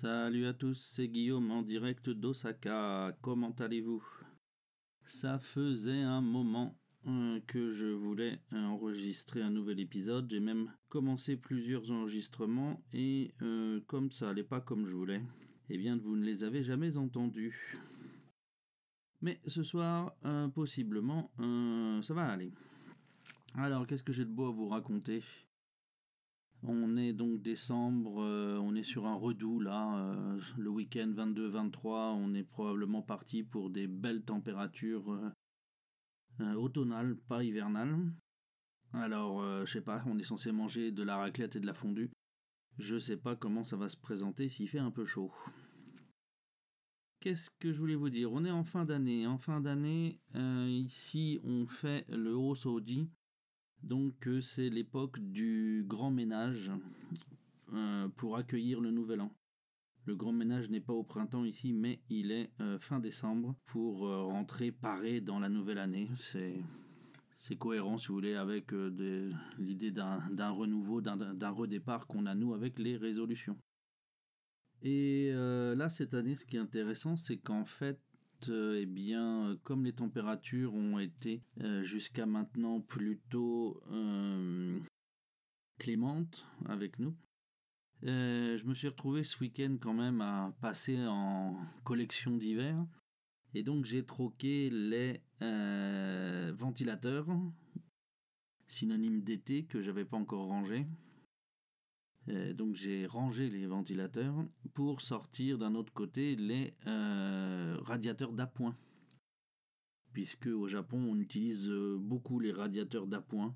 Salut à tous, c'est Guillaume en direct d'Osaka. Comment allez-vous? Ça faisait un moment euh, que je voulais enregistrer un nouvel épisode. J'ai même commencé plusieurs enregistrements et euh, comme ça allait pas comme je voulais, eh bien vous ne les avez jamais entendus. Mais ce soir, euh, possiblement, ça va aller. Alors, qu'est-ce que j'ai de beau à vous raconter? On est donc décembre, euh, on est sur un redout là, euh, le week-end 22-23, on est probablement parti pour des belles températures euh, automnales, pas hivernales. Alors, je sais pas, on est censé manger de la raclette et de la fondue. Je sais pas comment ça va se présenter s'il fait un peu chaud. Qu'est-ce que je voulais vous dire? On est en fin d'année. En fin d'année, ici, on fait le haut saudi donc euh, c'est l'époque du grand ménage euh, pour accueillir le nouvel an. Le grand ménage n'est pas au printemps ici, mais il est euh, fin décembre pour rentrer paré dans la nouvelle année. C'est c'est cohérent, si vous voulez, avec l'idée d'un renouveau, d'un redépart qu'on a, nous, avec les résolutions. Et là, cette année, ce qui est intéressant, c'est qu'en fait, euh, eh bien, euh, comme les températures ont été euh, jusqu'à maintenant plutôt clémentes avec nous, je me suis retrouvé ce week-end quand même à passer en collection d'hiver. Et donc j'ai troqué les ventilateurs, synonyme d'été, que j'avais pas encore rangé, donc j'ai rangé les ventilateurs pour sortir d'un autre côté les euh, radiateurs d'appoint. Puisque au Japon on utilise euh, beaucoup les radiateurs d'appoint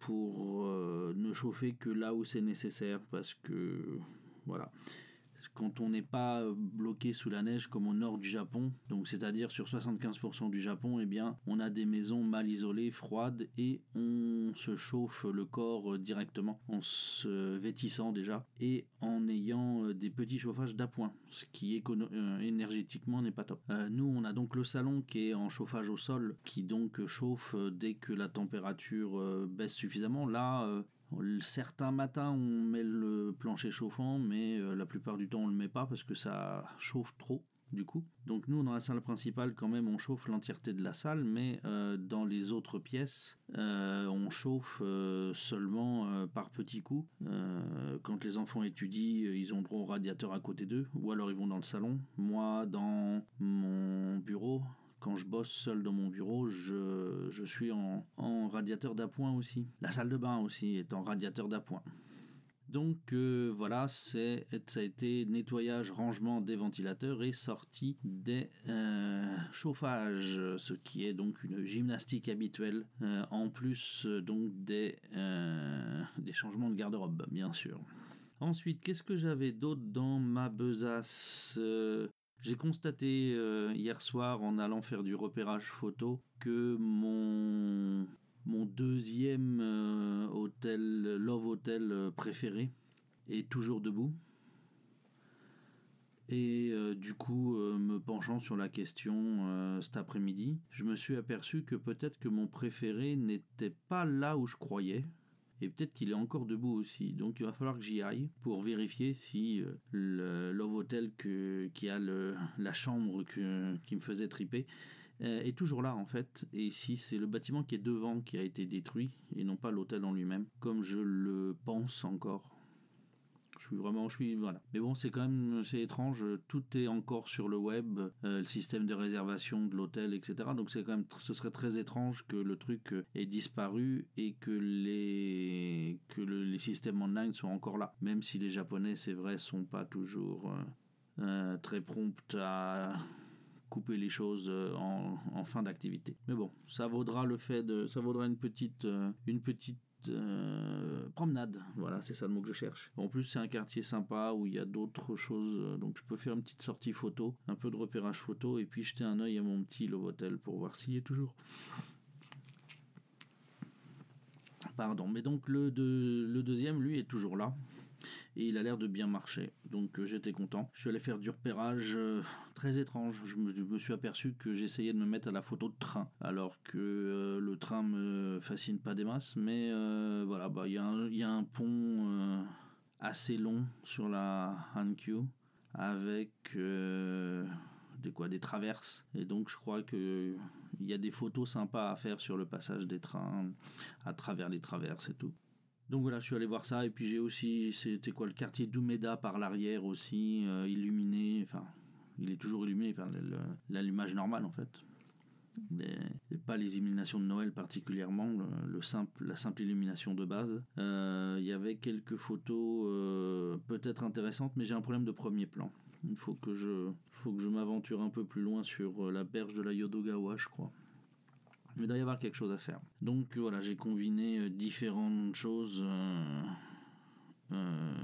pour ne chauffer que là où c'est nécessaire parce que voilà quand on n'est pas bloqué sous la neige comme au nord du Japon, donc c'est-à-dire sur 75% du Japon, eh bien, on a des maisons mal isolées, froides, et on se chauffe le corps directement en se vêtissant déjà et en ayant euh, des petits chauffages d'appoint, ce qui euh, énergétiquement n'est pas top. Euh, nous, on a donc le salon qui est en chauffage au sol, qui donc chauffe dès que la température baisse suffisamment. Là, Certains matins, on met le plancher chauffant, mais euh, la plupart du temps, on le met pas parce que ça chauffe trop. Du coup, donc nous dans la salle principale quand même on chauffe l'entièreté de la salle, mais euh, dans les autres pièces euh, on chauffe seulement par petits coups. quand les enfants étudient, ils ont droit au radiateur à côté d'eux, ou alors ils vont dans le salon. Moi dans mon bureau, quand je bosse seul dans mon bureau, je, je suis en, radiateur d'appoint aussi. La salle de bain aussi est en radiateur d'appoint. Donc euh, voilà, ça a été nettoyage, rangement des ventilateurs et sortie des euh, chauffages, ce qui est donc une gymnastique habituelle, euh, en plus donc des, des changements de garde-robe, bien sûr. Ensuite, qu'est-ce que j'avais d'autre dans ma besace? J'ai constaté euh, hier soir en allant faire du repérage photo que mon, mon deuxième euh, hôtel, Love Hotel euh, préféré est toujours debout. Et du coup, me penchant sur la question cet après-midi, je me suis aperçu que peut-être que mon préféré n'était pas là où je croyais et peut-être qu'il est encore debout aussi. Donc il va falloir que j'y aille pour vérifier si euh, le Love Hotel que, qui a le, la chambre que, qui me faisait triper euh, est toujours là en fait. Et si c'est le bâtiment qui est devant qui a été détruit et non pas l'hôtel en lui-même, comme je le pense encore. Je suis vraiment, je suis voilà. Mais bon, c'est quand même, c'est étrange. Tout est encore sur le web, euh, le système de réservation de l'hôtel, etc. Donc c'est quand même, ce serait très étrange que le truc ait disparu et que les les systèmes online soient encore là. Même si les Japonais, c'est vrai, sont pas toujours euh, euh, très prompts à couper les choses en, en fin d'activité. Mais bon, ça vaudra le fait de, ça vaudra une petite, une petite euh, promenade. Voilà, c'est ça le mot que je cherche. En plus, c'est un quartier sympa où il y a d'autres choses. Euh, donc, je peux faire une petite sortie photo, un peu de repérage photo, et puis jeter un œil à mon petit Love Hotel pour voir s'il est toujours. Pardon, mais donc le, deuxième, lui, est toujours là et il a l'air de bien marcher. Donc euh, j'étais content. Je suis allé faire du repérage euh, très étrange. Je me, suis aperçu que j'essayais de me mettre à la photo de train, alors que euh, le train me fascine pas des masses. Mais voilà, bah il y, y, a un pont assez long sur la Hankyu avec des quoi des traverses et donc je crois que il y a des photos sympas à faire sur le passage des trains à travers les traverses et tout. Donc voilà, je suis allé voir ça et puis j'ai aussi c'était quoi le quartier d'Umeda par l'arrière aussi illuminé, enfin il est toujours illuminé, enfin l'allumage normal en fait pas les illuminations de Noël particulièrement, le, simple, la simple illumination de base. Euh, il y avait quelques photos euh, peut-être intéressantes, mais j'ai un problème de premier plan. Il faut que je, faut que je m'aventure un peu plus loin sur euh, la berge de la Yodogawa, je crois. Mais il doit y avoir quelque chose à faire. Donc voilà, j'ai combiné différentes choses. Euh,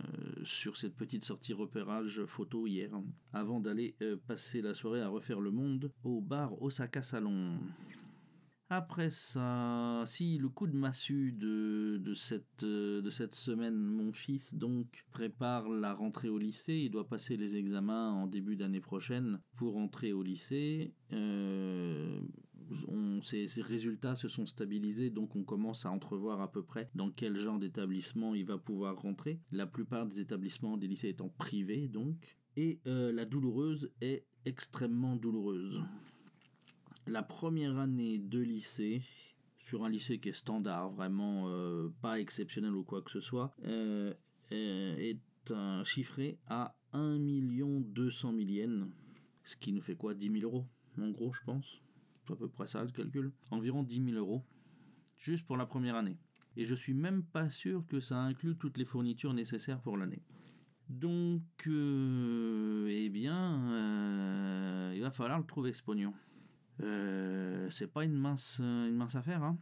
sur cette petite sortie repérage photo hier, avant d'aller euh, passer la soirée à refaire le monde au bar Osaka Salon. Après ça, si le coup de massue de, de, cette, euh, de cette semaine, mon fils donc prépare la rentrée au lycée, il doit passer les examens en début d'année prochaine pour entrer au lycée. Euh, ces, résultats se sont stabilisés, donc on commence à entrevoir à peu près dans quel genre d'établissement il va pouvoir rentrer. La plupart des établissements des lycées étant privés, donc. Et euh, la douloureuse est extrêmement douloureuse. La première année de lycée, sur un lycée qui est standard, vraiment euh, pas exceptionnel ou quoi que ce soit, euh, est chiffré à 1 200 000 yens, ce qui nous fait quoi 10 000 euros, en gros, je pense à peu près ça le calcul, environ 10 000 euros, juste pour la première année. Et je suis même pas sûr que ça inclut toutes les fournitures nécessaires pour l'année. Donc, euh, eh bien, euh, il va falloir le trouver ce pognon. Euh, c'est pas une mince, une mince affaire, hein.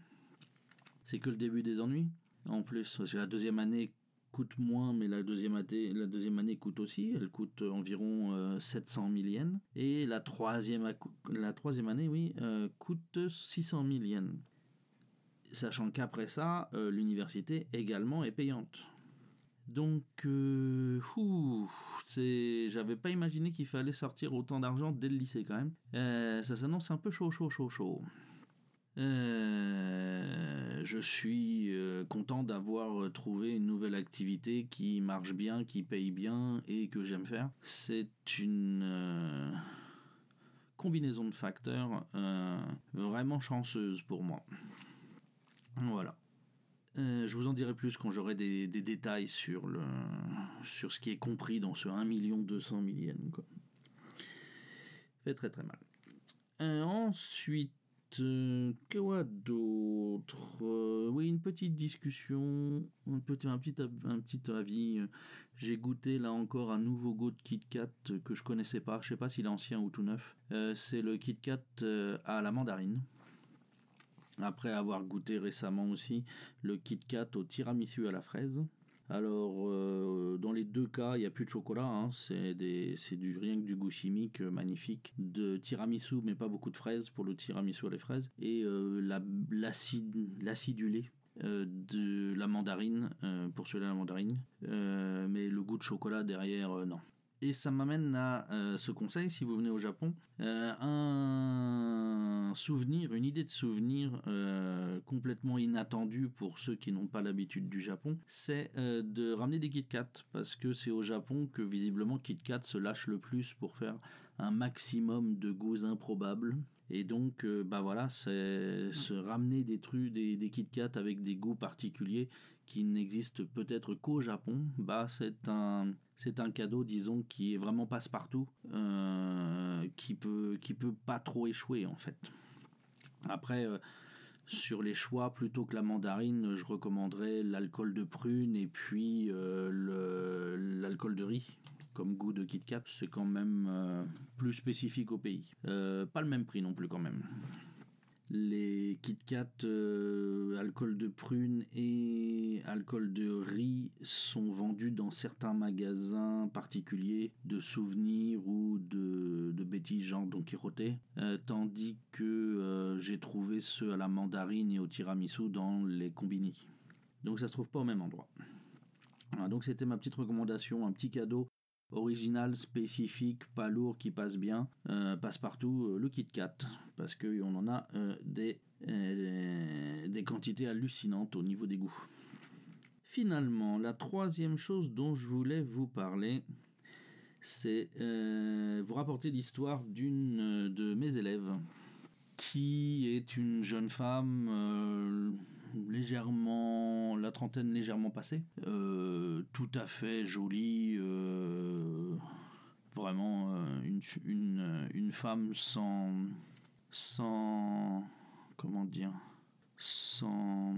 C'est que le début des ennuis. En plus, parce que la deuxième année coûte moins, mais la deuxième, année, la deuxième année coûte aussi. Elle coûte environ 700 000 yens. Et la troisième, la troisième année, oui, euh, coûte 600 000 yens. Sachant qu'après ça, euh, l'université également est payante. Donc, euh, j'avais pas imaginé qu'il fallait sortir autant d'argent dès le lycée quand même. Euh, ça s'annonce un peu chaud, chaud, chaud, chaud. Euh, je suis content d'avoir trouvé une nouvelle activité qui marche bien, qui paye bien et que j'aime faire. C'est une combinaison de facteurs vraiment chanceuse pour moi. Voilà. Je vous en dirai plus quand j'aurai des, détails sur, le, sur ce qui est compris dans ce 1 200 000 yens. Fait très très mal. ensuite, euh, quoi d'autre? Euh, Oui, une petite discussion, un petit, un petit, un petit avis. J'ai goûté là encore un nouveau goût de Kit Kat que je connaissais pas. Je sais pas s'il est ancien ou tout neuf. Euh, c'est le Kit Kat à la mandarine. Après avoir goûté récemment aussi le Kit Kat au tiramisu à la fraise. Alors, euh, dans les deux cas, il n'y a plus de chocolat, hein. c'est du rien que du goût chimique euh, magnifique, de tiramisu, mais pas beaucoup de fraises pour le tiramisu à les fraises, et euh, l'acidulé de la mandarine pour celui-là la mandarine, mais le goût de chocolat derrière, non. Et ça m'amène à euh, ce conseil, si vous venez au Japon, euh, un souvenir, une idée de souvenir euh, complètement inattendue pour ceux qui n'ont pas l'habitude du Japon, c'est de ramener des Kit Kat, parce que c'est au Japon que visiblement Kit Kat se lâche le plus pour faire un maximum de goûts improbables. Et donc, bah voilà, c'est se ramener des trucs, des, des Kit Kat avec des goûts particuliers qui n'existent peut-être qu'au Japon, bah c'est un c'est un cadeau, disons, qui est vraiment passe-partout, euh, qui peut peut pas trop échouer en fait. Après, euh, sur les choix, plutôt que la mandarine, je recommanderais l'alcool de prune et puis euh, l'alcool de riz comme goût de Kit Kat. C'est quand même plus spécifique au pays. pas le même prix non plus quand même. Les Kit Kat euh, alcool de prune et alcool de riz sont vendus dans certains magasins particuliers de souvenirs ou de, de bêtises genre Don Quirote, euh, tandis que euh, j'ai trouvé ceux à la mandarine et au tiramisu dans les combini. Donc ça se trouve pas au même endroit. donc c'était ma petite recommandation, un petit cadeau original, spécifique, pas lourd, qui passe bien, euh, passe partout, euh, le Kit Kat, parce qu'on en a euh, des, quantités hallucinantes au niveau des goûts. Finalement, la troisième chose dont je voulais vous parler, c'est vous rapporter l'histoire d'une de mes élèves qui est une jeune femme légèrement, la trentaine légèrement passée, euh, tout à fait jolie, vraiment une, une, femme sans, sans, comment dire, sans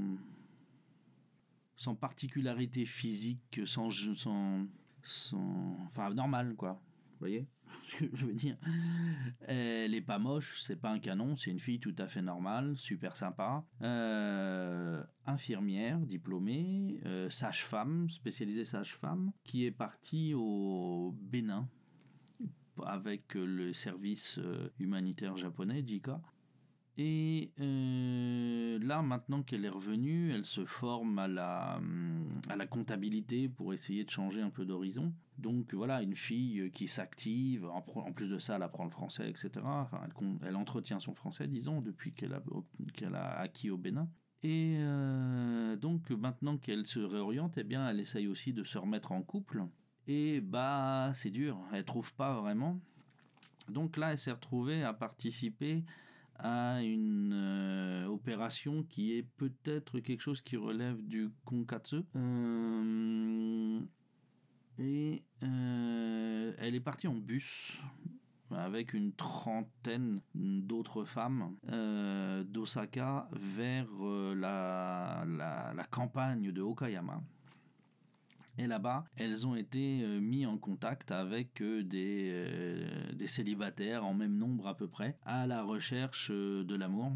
sans particularité physique, sans, sans, sans enfin normal quoi. Vous voyez? je veux dire Elle est pas moche, c'est pas un canon, c'est une fille tout à fait normale, super sympa. Euh, infirmière, diplômée, euh, sage-femme, spécialisée sage-femme, qui est partie au Bénin avec le service euh, humanitaire japonais, JICA, et euh, là, maintenant qu'elle est revenue, elle se forme à la, à la comptabilité pour essayer de changer un peu d'horizon. Donc voilà, une fille qui s'active, en, plus de ça, elle apprend le français, etc. Elle, entretient son français, disons, depuis qu'elle a, qu'elle a acquis au Bénin. Et euh, donc maintenant qu'elle se réoriente, eh bien, elle essaye aussi de se remettre en couple. Et bah, c'est dur, elle trouve pas vraiment. Donc là, elle s'est retrouvée à participer à une euh, opération qui est peut-être quelque chose qui relève du konkatsu. Euh, et euh, elle est partie en bus avec une trentaine d'autres femmes d'Osaka vers la, campagne de Okayama. Et là-bas, elles ont été euh, mis en contact avec euh, des, euh, des célibataires en même nombre à peu près, à la recherche de l'amour.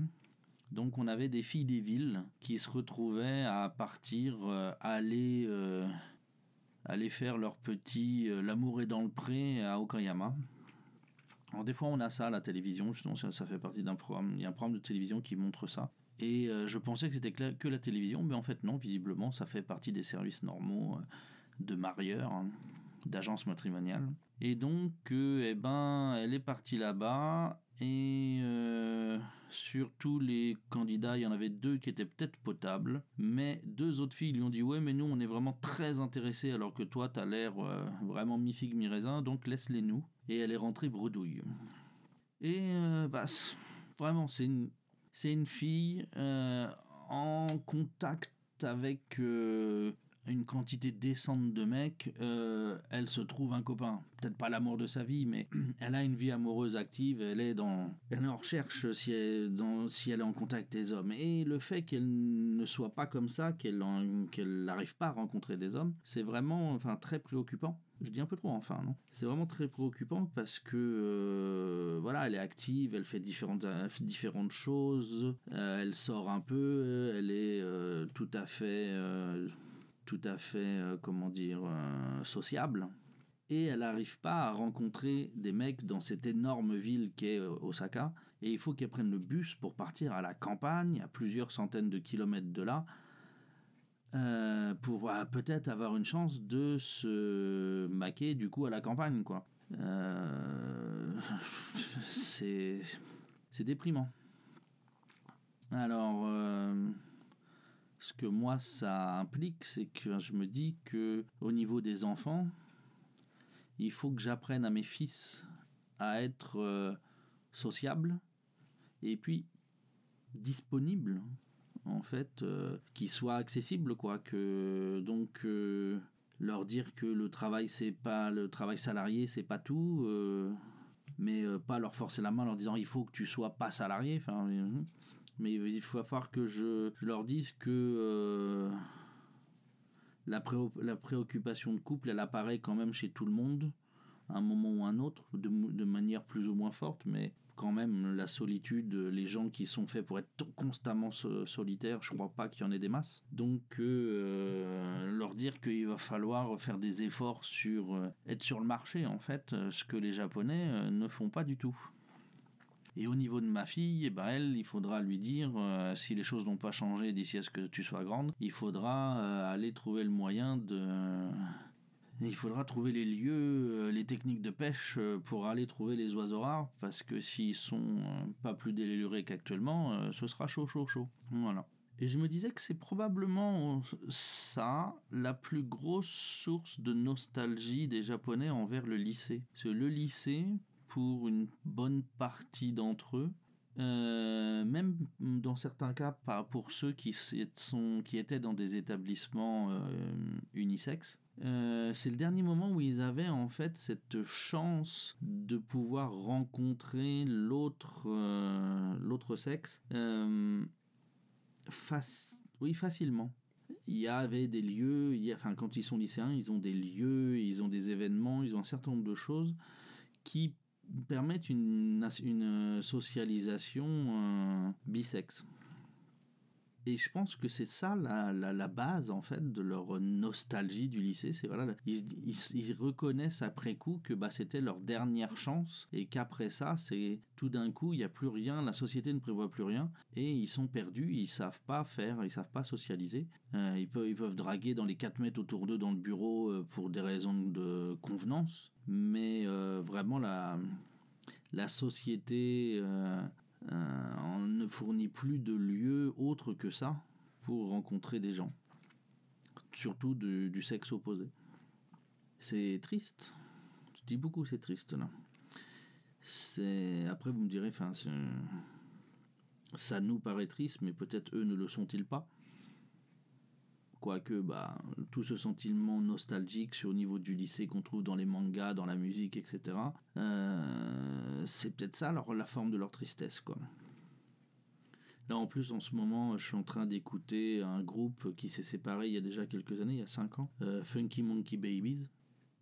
Donc on avait des filles des villes qui se retrouvaient à partir, aller, aller faire leur petit L'amour est dans le pré à Okayama. Alors des fois on a ça à la télévision, justement ça, ça fait partie d'un programme, il y a un programme de télévision qui montre ça. Et euh, je pensais que c'était que la télévision, mais en fait non, visiblement ça fait partie des services normaux euh, de marieurs, hein, d'agences matrimoniales. Et donc, euh, eh ben, elle est partie là-bas, et sur tous les candidats, il y en avait deux qui étaient peut-être potables, mais deux autres filles lui ont dit Ouais, mais nous on est vraiment très intéressés, alors que toi t'as l'air vraiment mi-figue, mi-raisin, donc laisse-les nous. Et elle est rentrée bredouille. Et bah, vraiment, c'est une c'est une fille euh, en contact avec euh, une quantité décente de mecs. Euh, elle se trouve un copain. Peut-être pas l'amour de sa vie, mais elle a une vie amoureuse active. Elle est, dans, elle en recherche si elle, si elle est en contact des hommes. Et le fait qu'elle ne soit pas comme ça, qu'elle n'arrive pas à rencontrer des hommes, c'est vraiment enfin, très préoccupant. Je dis un peu trop enfin, non C'est vraiment très préoccupant parce que euh, voilà, elle est active, elle fait différentes, différentes choses, euh, elle sort un peu, elle est euh, tout à fait, tout à fait, comment dire, sociable. Et elle n'arrive pas à rencontrer des mecs dans cette énorme ville qu'est Osaka. Et il faut qu'elle prenne le bus pour partir à la campagne, à plusieurs centaines de kilomètres de là, euh, pour euh, peut-être avoir une chance de se maquer du coup à la campagne quoi. Euh, c'est déprimant. Alors ce que moi ça implique c'est que je me dis que au niveau des enfants il faut que j'apprenne à mes fils à être sociables et puis disponibles en fait, euh, qui soit accessible, quoi. Que donc euh, leur dire que le travail c'est pas le travail salarié, c'est pas tout, euh, mais pas leur forcer la main en leur disant il faut que tu sois pas salarié. Mais il faut falloir que je, leur dise que la, la préoccupation de couple, elle apparaît quand même chez tout le monde, à un moment ou un autre, de, de manière plus ou moins forte, mais quand même la solitude, les gens qui sont faits pour être constamment solitaires, je crois pas qu'il y en ait des masses. Donc euh, leur dire qu'il va falloir faire des efforts sur euh, être sur le marché en fait, euh, ce que les Japonais ne font pas du tout. Et au niveau de ma fille, eh ben elle, il faudra lui dire, si les choses n'ont pas changé d'ici à ce que tu sois grande, il faudra aller trouver le moyen de, il faudra trouver les lieux, euh, les techniques de pêche euh, pour aller trouver les oiseaux rares, parce que s'ils sont euh, pas plus délurés qu'actuellement, ce sera chaud, chaud, chaud. Voilà. Et je me disais que c'est probablement ça la plus grosse source de nostalgie des Japonais envers le lycée. Parce le lycée, pour une bonne partie d'entre eux, même dans certains cas, pas pour ceux qui, sont, qui étaient dans des établissements unisexes, euh, c'est le dernier moment où ils avaient en fait cette chance de pouvoir rencontrer l'autre l'autre sexe oui facilement il y avait des lieux y a, enfin quand ils sont lycéens ils ont des lieux ils ont des événements ils ont un certain nombre de choses qui permettent une, une socialisation euh, bisexe. Et je pense que c'est ça la, la, la, base en fait de leur nostalgie du lycée. C'est voilà, ils, ils, reconnaissent après coup que bah, c'était leur dernière chance et qu'après ça, c'est tout d'un coup il n'y a plus rien, la société ne prévoit plus rien et ils sont perdus, ils savent pas faire, ils savent pas socialiser. Euh, ils, peuvent, ils peuvent draguer dans les 4 mètres autour d'eux dans le bureau euh, pour des raisons de convenance, mais euh, vraiment la la société ne fournit plus de lieu autre que ça pour rencontrer des gens, surtout du, sexe opposé. C'est triste. Je dis beaucoup, c'est triste là. Après vous me direz, ça nous paraît triste, mais peut-être eux ne le sont-ils pas. Quoique, bah, tout ce sentiment nostalgique sur au niveau du lycée qu'on trouve dans les mangas, dans la musique, etc. Euh, c'est peut-être ça alors, la forme de leur tristesse, quoi. Là, en plus, en ce moment, je suis en train d'écouter un groupe qui s'est séparé il y a déjà quelques années, il y a 5 ans, euh, Funky Monkey Babies.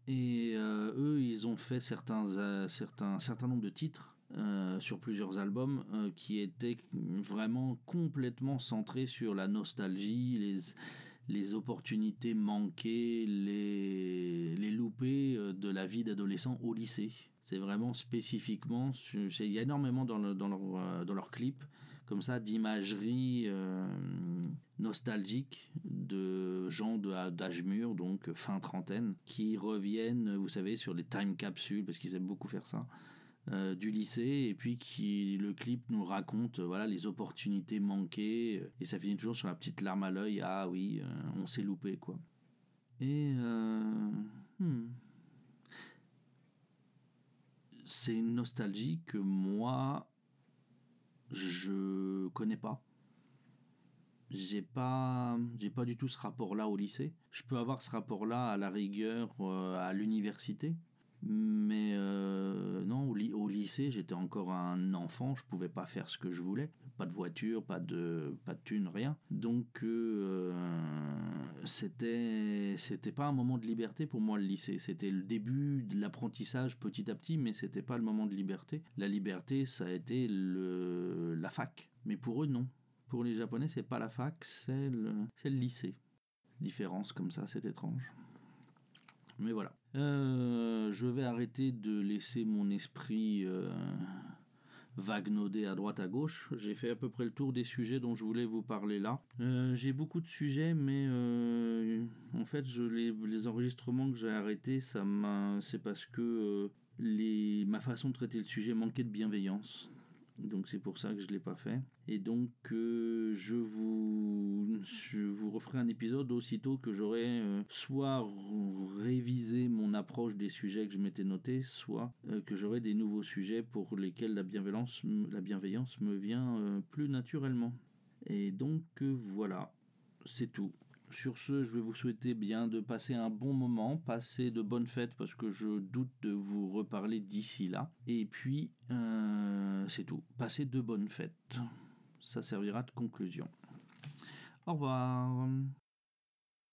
Et euh, eux, ils ont fait certains, certains, certain nombre de titres sur plusieurs albums qui étaient vraiment complètement centrés sur la nostalgie, les, les opportunités manquées, les, les loupées euh, de la vie d'adolescent au lycée. C'est vraiment spécifiquement, il y a énormément dans, dans, leur, euh, dans leur clip, comme ça, d'imagerie euh, nostalgique de gens d'âge mûr, donc fin trentaine, qui reviennent, vous savez, sur les time capsules, parce qu'ils aiment beaucoup faire ça, euh, du lycée et puis qui le clip nous raconte euh, voilà les opportunités manquées euh, et ça finit toujours sur la petite larme à l'œil ah oui on s'est loupé quoi et hmm. c'est une nostalgie que moi je connais pas. J'ai pas j'ai pas du tout ce rapport là au lycée. Je peux avoir ce rapport là à la rigueur à l'université mais euh, non, au, lycée, j'étais encore un enfant, je pouvais pas faire ce que je voulais. Pas de voiture, pas de, pas de thune, rien. Donc, euh, c'était, pas un moment de liberté pour moi, le lycée. C'était le début de l'apprentissage petit à petit, mais c'était pas le moment de liberté. La liberté, ça a été le, la fac. Mais pour eux, non. Pour les Japonais, c'est pas la fac, c'est le, le lycée. Différence comme ça, c'est étrange. Mais voilà. Euh, je vais arrêter de laisser mon esprit euh, à droite à gauche. J'ai fait à peu près le tour des sujets dont je voulais vous parler là. Euh, j'ai beaucoup de sujets, mais en fait, les enregistrements que j'ai arrêtés, ça m'a, c'est parce que les, ma façon de traiter le sujet manquait de bienveillance. Donc c'est pour ça que je ne l'ai pas fait. Et donc euh, je, vous, je vous referai un épisode aussitôt que j'aurai euh, soit révisé mon approche des sujets que je m'étais noté, soit euh, que j'aurai des nouveaux sujets pour lesquels la bienveillance, la bienveillance me vient plus naturellement. Et donc voilà, c'est tout. Sur ce, je vais vous souhaiter bien de passer un bon moment, passer de bonnes fêtes parce que je doute de vous reparler d'ici là. Et puis, euh, c'est tout. Passez de bonnes fêtes. Ça servira de conclusion. Au revoir.